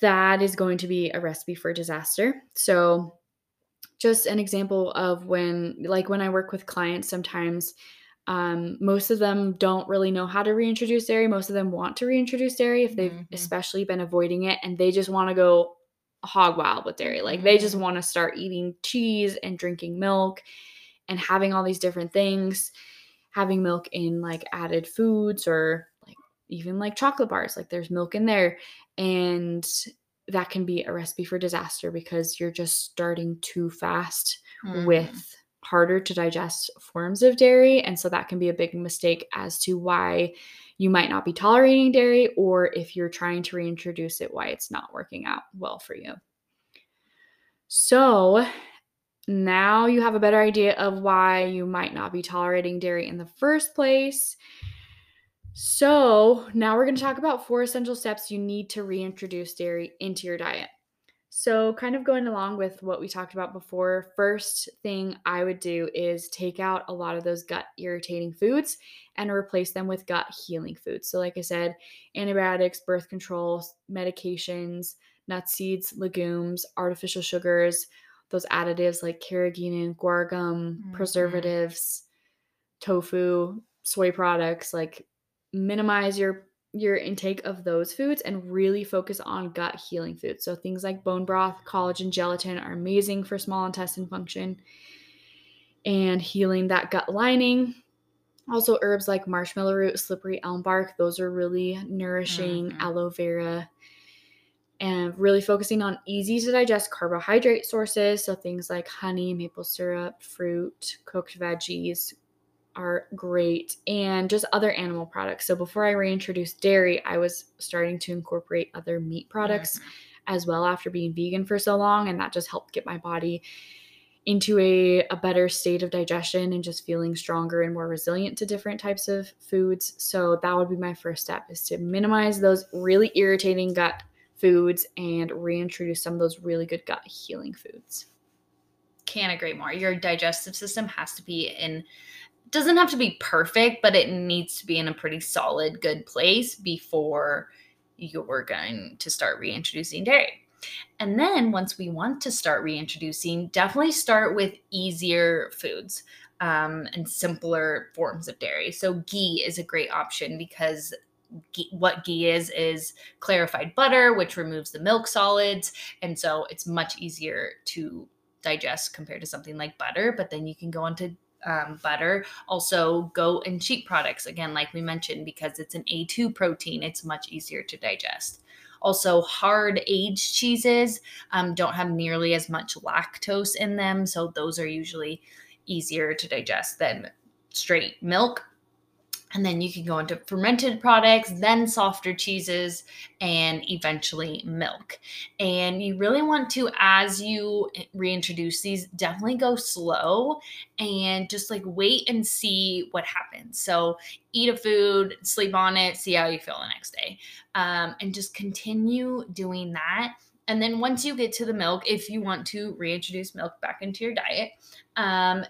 that is going to be a recipe for disaster. So just an example of when like when I work with clients sometimes um, most of them don't really know how to reintroduce dairy. Most of them want to reintroduce dairy if they've mm-hmm. especially been avoiding it and they just want to go hog wild with dairy. Like mm-hmm. they just mm-hmm. want to start eating cheese and drinking milk and having all these different things, having milk in like added foods or like even like chocolate bars. Like there's milk in there. And that can be a recipe for disaster because you're just starting too fast mm. with harder to digest forms of dairy. And so that can be a big mistake as to why you might not be tolerating dairy or if you're trying to reintroduce it, why it's not working out well for you. So now you have a better idea of why you might not be tolerating dairy in the first place. So, now we're going to talk about four essential steps you need to reintroduce dairy into your diet. So, kind of going along with what we talked about before, first thing I would do is take out a lot of those gut irritating foods and replace them with gut healing foods. So, like I said, antibiotics, birth control, medications, nuts, seeds, legumes, artificial sugars, those additives like carrageenan, guar gum, mm-hmm. preservatives, tofu, soy products, like minimize your your intake of those foods and really focus on gut healing foods. So things like bone broth, collagen, gelatin are amazing for small intestine function and healing that gut lining. Also herbs like marshmallow root, slippery elm bark, those are really nourishing, mm-hmm. aloe vera and really focusing on easy to digest carbohydrate sources, so things like honey, maple syrup, fruit, cooked veggies, are great and just other animal products. So before I reintroduced dairy, I was starting to incorporate other meat products mm-hmm. as well after being vegan for so long and that just helped get my body into a, a better state of digestion and just feeling stronger and more resilient to different types of foods. So that would be my first step is to minimize those really irritating gut foods and reintroduce some of those really good gut healing foods. Can't agree more. Your digestive system has to be in doesn't have to be perfect, but it needs to be in a pretty solid, good place before you're going to start reintroducing dairy. And then once we want to start reintroducing, definitely start with easier foods um, and simpler forms of dairy. So ghee is a great option because ghee, what ghee is is clarified butter, which removes the milk solids, and so it's much easier to digest compared to something like butter. But then you can go into um, butter. Also, goat and sheep products, again, like we mentioned, because it's an A2 protein, it's much easier to digest. Also, hard aged cheeses um, don't have nearly as much lactose in them, so those are usually easier to digest than straight milk. And then you can go into fermented products, then softer cheeses, and eventually milk. And you really want to, as you reintroduce these, definitely go slow and just like wait and see what happens. So, eat a food, sleep on it, see how you feel the next day, um, and just continue doing that. And then once you get to the milk, if you want to reintroduce milk back into your diet, um,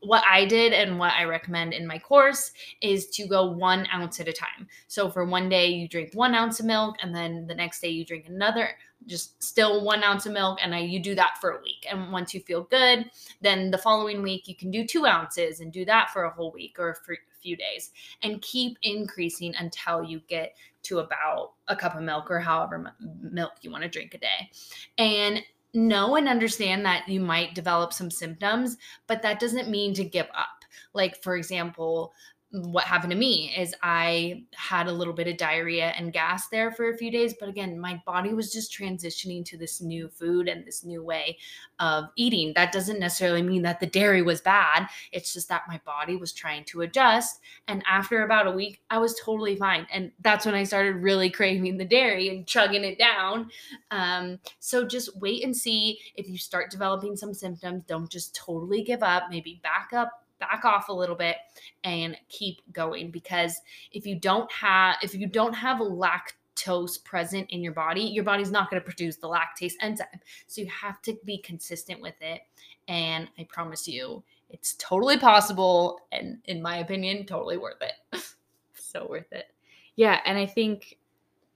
what I did and what I recommend in my course is to go one ounce at a time. So for one day, you drink one ounce of milk, and then the next day, you drink another, just still one ounce of milk, and I, you do that for a week. And once you feel good, then the following week, you can do two ounces and do that for a whole week or for a few days and keep increasing until you get to about a cup of milk or however milk you want to drink a day. And know and understand that you might develop some symptoms, but that doesn't mean to give up. Like, for example, what happened to me is I had a little bit of diarrhea and gas there for a few days. But again, my body was just transitioning to this new food and this new way of eating. That doesn't necessarily mean that the dairy was bad. It's just that my body was trying to adjust. And after about a week, I was totally fine. And that's when I started really craving the dairy and chugging it down. Um, so just wait and see if you start developing some symptoms. Don't just totally give up. Maybe back up back off a little bit and keep going because if you don't have if you don't have lactose present in your body your body's not going to produce the lactase enzyme. So you have to be consistent with it. And i promise you it's totally possible and in my opinion totally worth it. So worth it. Yeah and i think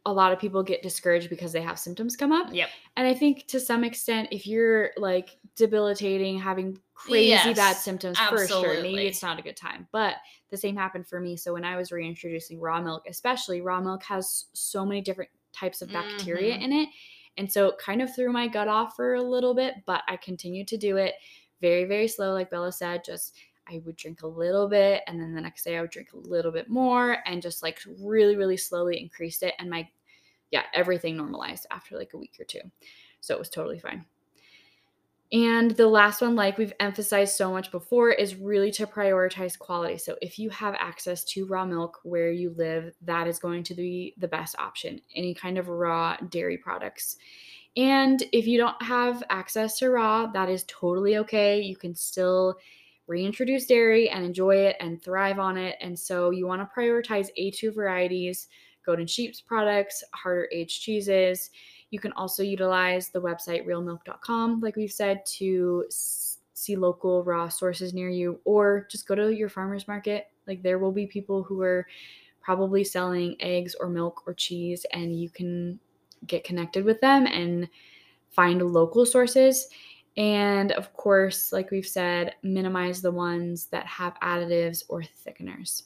a lot of people get discouraged because they have symptoms come up. Yep. And I think to some extent, if you're like debilitating, having crazy yes, bad symptoms, absolutely. for sure, maybe it's not a good time. But the same happened for me. So when I was reintroducing raw milk, especially raw milk has so many different types of bacteria mm-hmm. in it. And so it kind of threw my gut off for a little bit, but I continued to do it very, very slow, like Bella said, just I would drink a little bit and then the next day I would drink a little bit more and just like really, really slowly increased it. And my, yeah, everything normalized after like a week or two. So it was totally fine. And the last one, like we've emphasized so much before, is really to prioritize quality. So if you have access to raw milk where you live, that is going to be the best option. Any kind of raw dairy products. And if you don't have access to raw, that is totally okay. You can still reintroduce dairy and enjoy it and thrive on it. And so you want to prioritize A2 varieties, goat and sheep's products, harder aged cheeses. You can also utilize the website realmilk.com, like we've said, to see local raw sources near you, or just go to your farmer's market. Like there will be people who are probably selling eggs or milk or cheese, and you can get connected with them and find local sources. And of course, like we've said, minimize the ones that have additives or thickeners.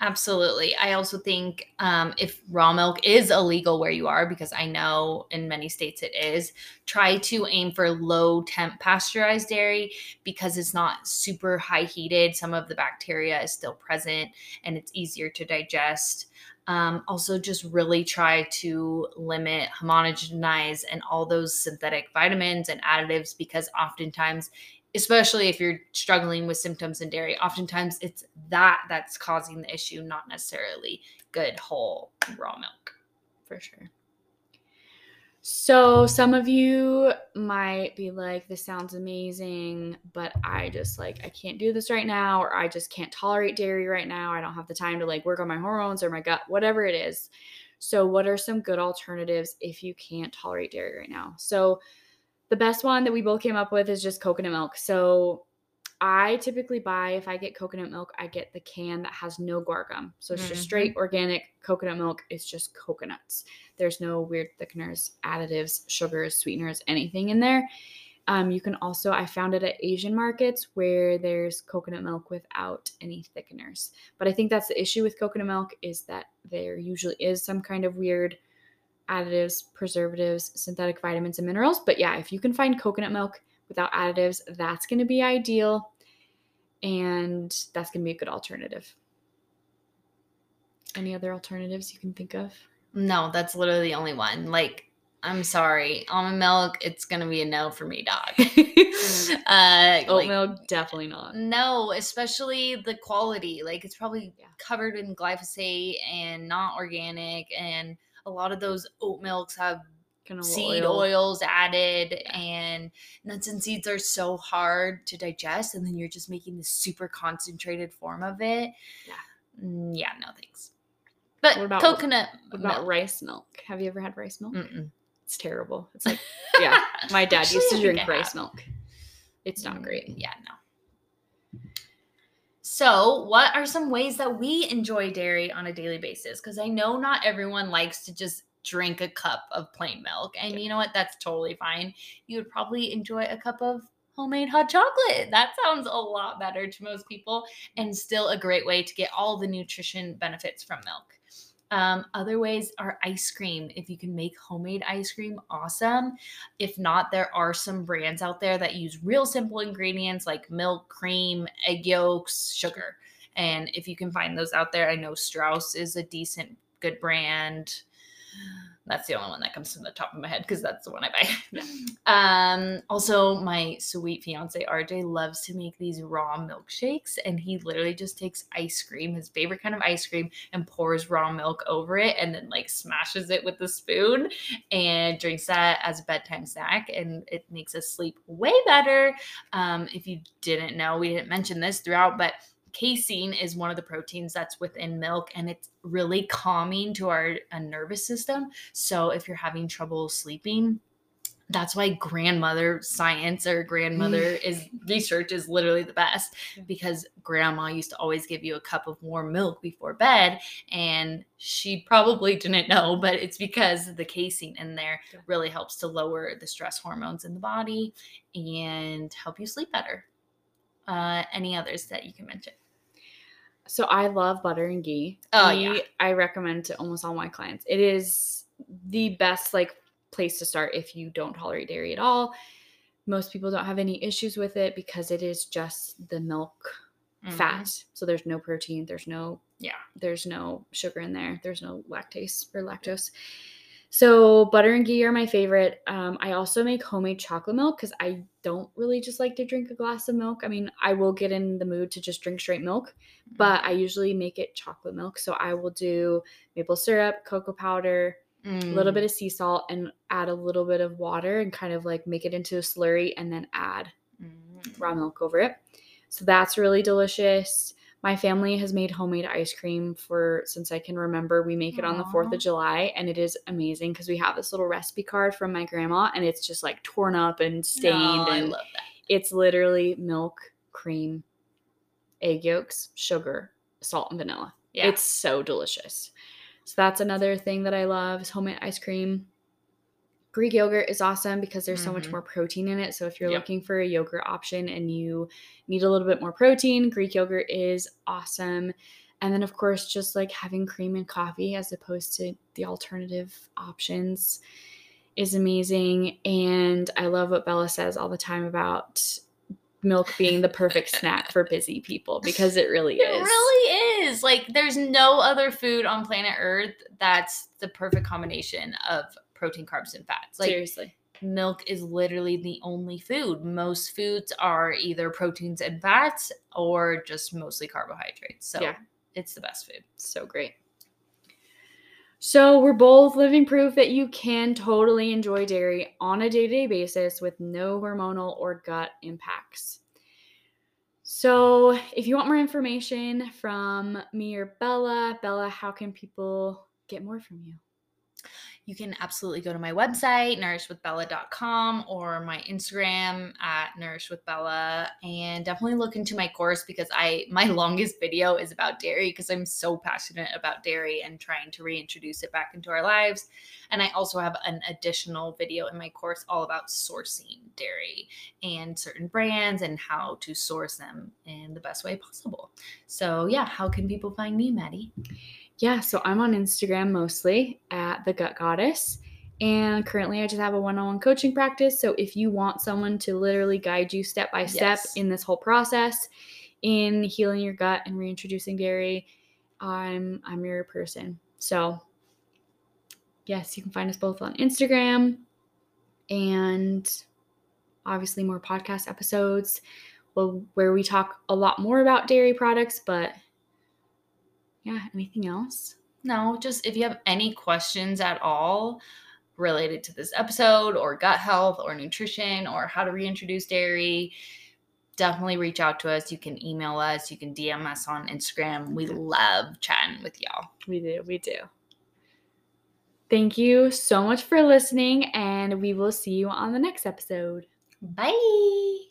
Absolutely. I also think um, if raw milk is illegal where you are, because I know in many states it is, try to aim for low temp pasteurized dairy because it's not super high heated. Some of the bacteria is still present and it's easier to digest. Um, also, just really try to limit, homogenize, and all those synthetic vitamins and additives because oftentimes, especially if you're struggling with symptoms in dairy, oftentimes it's that that's causing the issue, not necessarily good whole raw milk. For sure. So some of you might be like, this sounds amazing, but I just like, I can't do this right now, or I just can't tolerate dairy right now. I don't have the time to like work on my hormones or my gut, whatever it is. So, what are some good alternatives if you can't tolerate dairy right now? So, the best one that we both came up with is just coconut milk. So, I typically buy, if I get coconut milk, I get the can that has no guar gum. So it's mm-hmm. just straight organic coconut milk. It's just coconuts. There's no weird thickeners, additives, sugars, sweeteners, anything in there. Um, you can also, I found it at Asian markets where there's coconut milk without any thickeners. But I think that's the issue with coconut milk is that there usually is some kind of weird additives, preservatives, synthetic vitamins, and minerals. But yeah, if you can find coconut milk without additives, that's going to be ideal. And that's going to be a good alternative. Any other alternatives you can think of? No, that's literally the only one. Like, I'm sorry. Almond milk, it's gonna be a no for me, dog. uh, Oat like, milk, definitely not. no, especially the quality. Like it's probably Yeah. covered in glyphosate and not organic, and a lot of those oat milks have seed oil. oils added and nuts and seeds are so hard to digest and then you're just making this super concentrated form of it Yeah. Mm, yeah no thanks but What about- coconut What about milk? rice milk? Have you ever had rice milk? Mm-mm. It's terrible. It's like, yeah, my dad Actually, used to drink rice milk. It's not great. Mm, yeah no so what are some ways that we enjoy dairy on a daily basis because i know not everyone likes to just drink a cup of plain milk and Yeah. you know what that's totally fine you would probably enjoy a cup of homemade hot chocolate that sounds a lot better to most people and still a great way to get all the nutrition benefits from milk um, other ways are ice cream. If you can make homemade ice cream, awesome. If not, there are some brands out there that use real simple ingredients like milk, cream, egg yolks, sugar. And if you can find those out there, I know Straus is a decent, good brand. That's the only one that comes to the top of my head because that's the one I buy. Um, also, my sweet fiance RJ loves to make these raw milkshakes, and he literally just takes ice cream, his favorite kind of ice cream, and pours raw milk over it, and then like smashes it with a spoon, and drinks that as a bedtime snack, and it makes us sleep way better. Um, if you didn't know, we didn't mention this throughout, but casein is one of the proteins that's within milk and it's really calming to our uh, nervous system. So if you're having trouble sleeping that's why grandmother science or grandmother is research is literally the best because grandma used to always give you a cup of warm milk before bed and she probably didn't know but it's because the casein in there really helps to lower the stress hormones in the body and help you sleep better uh, any others that you can mention So I love butter and ghee. Oh, Ghee, yeah. I recommend to almost all my clients. It is the best like place to start if you don't tolerate dairy at all. Most people don't have any issues with it because it is just the milk Mhm. fat. So there's no protein, there's no yeah there's no sugar in there, there's no lactase or lactose. So butter and ghee are my favorite. Um, I also make homemade chocolate milk because I don't really just like to drink a glass of milk. I mean, I will get in the mood to just drink straight milk, but I usually make it chocolate milk. So I will do maple syrup, cocoa powder, a little Mm. bit of sea salt, and add a little bit of water and kind of like make it into a slurry and then add Mm. raw milk over it. So that's really delicious. My family has made homemade ice cream for since I can remember. We make it on the 4th of July and it is amazing because we have this little recipe card from my grandma and it's just like torn up and stained Oh, I and love that. it's literally milk, cream, egg yolks, sugar, salt and vanilla. Yeah. It's so delicious. So that's another thing that I love is homemade ice cream. Greek yogurt is awesome because there's so much Mhm. more protein in it. So if you're Yep. looking for a yogurt option and you need a little bit more protein, Greek yogurt is awesome. And then of course just like having cream and coffee as opposed to the alternative options is amazing. And I love what Bella says all the time about milk being the perfect snack for busy people because it really is. It really is. Like, there's no other food on planet Earth that's the perfect combination of protein, carbs, and fats. Like, Seriously. milk is literally the only food. Most foods are either proteins and fats or just mostly carbohydrates. So, Yeah. it's the best food. So great. So, we're both living proof that you can totally enjoy dairy on a day to day basis with no hormonal or gut impacts. So, if you want more information from me or Bella, Bella, how can people get more from you? You can absolutely go to my website nourishwithbella.com or my instagram at nourishwithbella. And definitely look into my course because i my longest video is about dairy because i'm so passionate about dairy and trying to reintroduce it back into our lives. And i also have an additional video in my course all about sourcing dairy and certain brands and how to source them in the best way possible. So yeah how can people find me maddie Yeah, so I'm on Instagram mostly at the Gut Goddess. And currently, I just have a one on one coaching practice. So, if you want someone to literally guide you step by step Yes. in this whole process in healing your gut and reintroducing dairy, I'm I'm your person. So, yes, you can find us both on Instagram and obviously more podcast episodes where we talk a lot more about dairy products. But yeah, anything else? No, just if you have any questions at all related to this episode or gut health or nutrition or how to reintroduce dairy, definitely reach out to us. You can email us, you can DM us on Instagram. We love chatting with y'all. We do, we do. Thank you so much for listening, and we will see you on the next episode. Bye.